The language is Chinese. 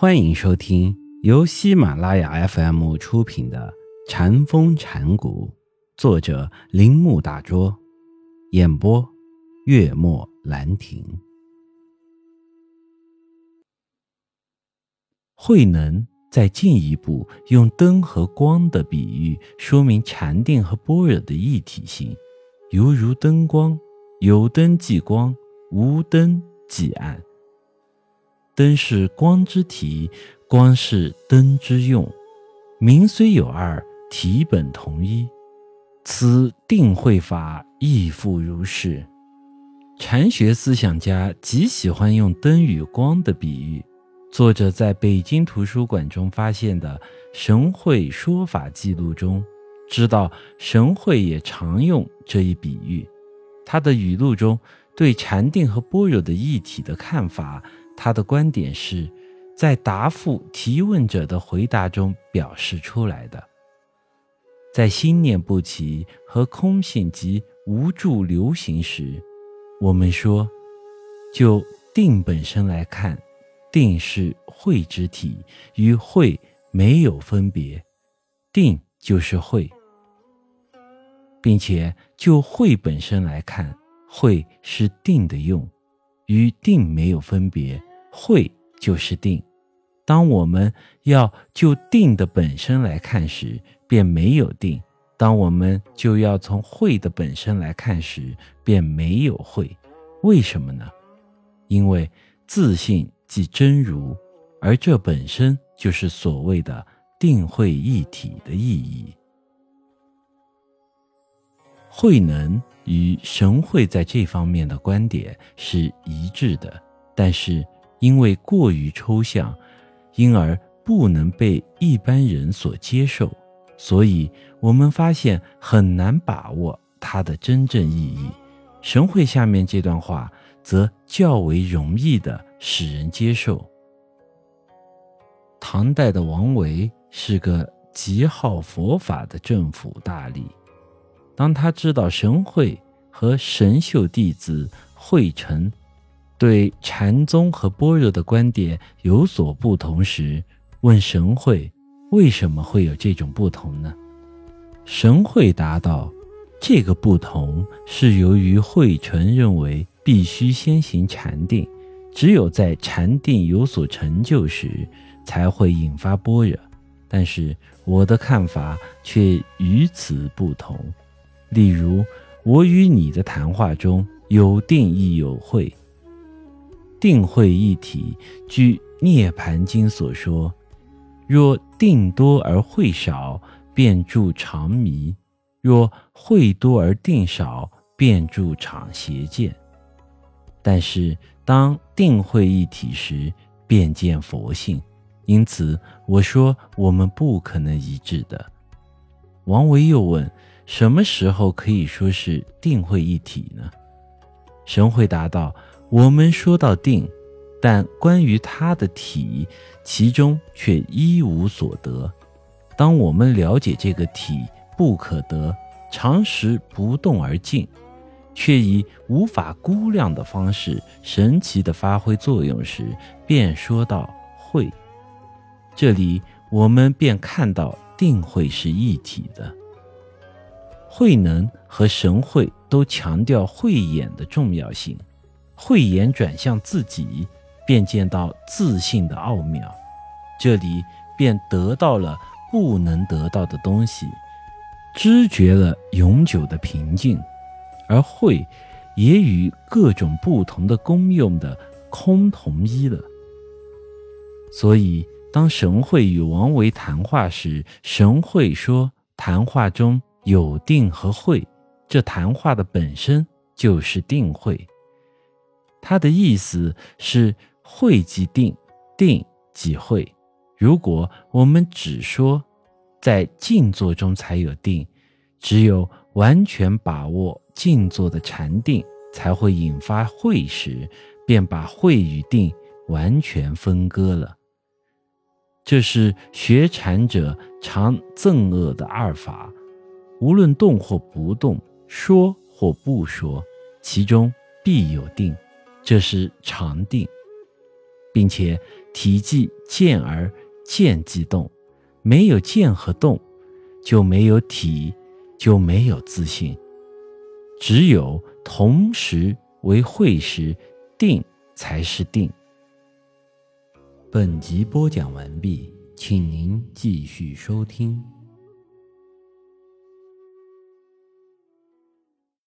欢迎收听由喜马拉雅 FM 出品的《禅风禅谷，作者铃木大拙，演播月末兰亭。慧能再进一步用灯和光的比喻说明禅定和般若的一体性，犹如灯光，有灯即光，无灯即暗。灯是光之体，光是灯之用。名虽有二，体本同一。此定慧法亦复如是。禅学思想家极喜欢用灯与光的比喻。作者在北京图书馆中发现的神会说法记录中，知道神会也常用这一比喻。他的语录中对禅定和般若的一体的看法。他的观点是在答复提问者的回答中表示出来的。在心念不起和空性及无助流行时，我们说，就定本身来看，定是慧之体，与慧没有分别，定就是慧，并且就慧本身来看，慧是定的用，与定没有分别。慧就是定，当我们要就定的本身来看时，便没有定；当我们就要从会的本身来看时，便没有会。为什么呢？因为自信即真如，而这本身就是所谓的定慧一体的意义。慧能与神会在这方面的观点是一致的，但是。因为过于抽象，因而不能被一般人所接受，所以我们发现很难把握它的真正意义。神会下面这段话则较为容易的使人接受。唐代的王维是个极好佛法的政府大吏，当他知道神会和神秀弟子会成。对禅宗和般若的观点有所不同时，问神会为什么会有这种不同呢？神会答道：“这个不同是由于慧纯认为必须先行禅定，只有在禅定有所成就时，才会引发般若。但是我的看法却与此不同。例如，我与你的谈话中有定亦有会。”定慧一体，据《涅盘经》所说：“若定多而慧少，便助长迷；若慧多而定少，便助长邪见。”但是，当定慧一体时，便见佛性。因此，我说我们不可能一致的。王维又问：“什么时候可以说是定慧一体呢？”神回答道。我们说到定，但关于它的体，其中却一无所得。当我们了解这个体不可得，常时不动而静，却以无法估量的方式神奇的发挥作用时，便说到慧。这里我们便看到定慧是一体的。慧能和神慧都强调慧眼的重要性。慧眼转向自己，便见到自信的奥妙，这里便得到了不能得到的东西，知觉了永久的平静，而慧也与各种不同的功用的空同一了。所以，当神会与王维谈话时，神会说谈话中有定和慧，这谈话的本身就是定慧。他的意思是，慧即定，定即会。如果我们只说在静坐中才有定，只有完全把握静坐的禅定才会引发会时，便把会与定完全分割了。这是学禅者常憎恶的二法，无论动或不动，说或不说，其中必有定。这是常定，并且体即见而见即动，没有见和动，就没有体，就没有自信。只有同时为会时，定才是定。本集播讲完毕，请您继续收听。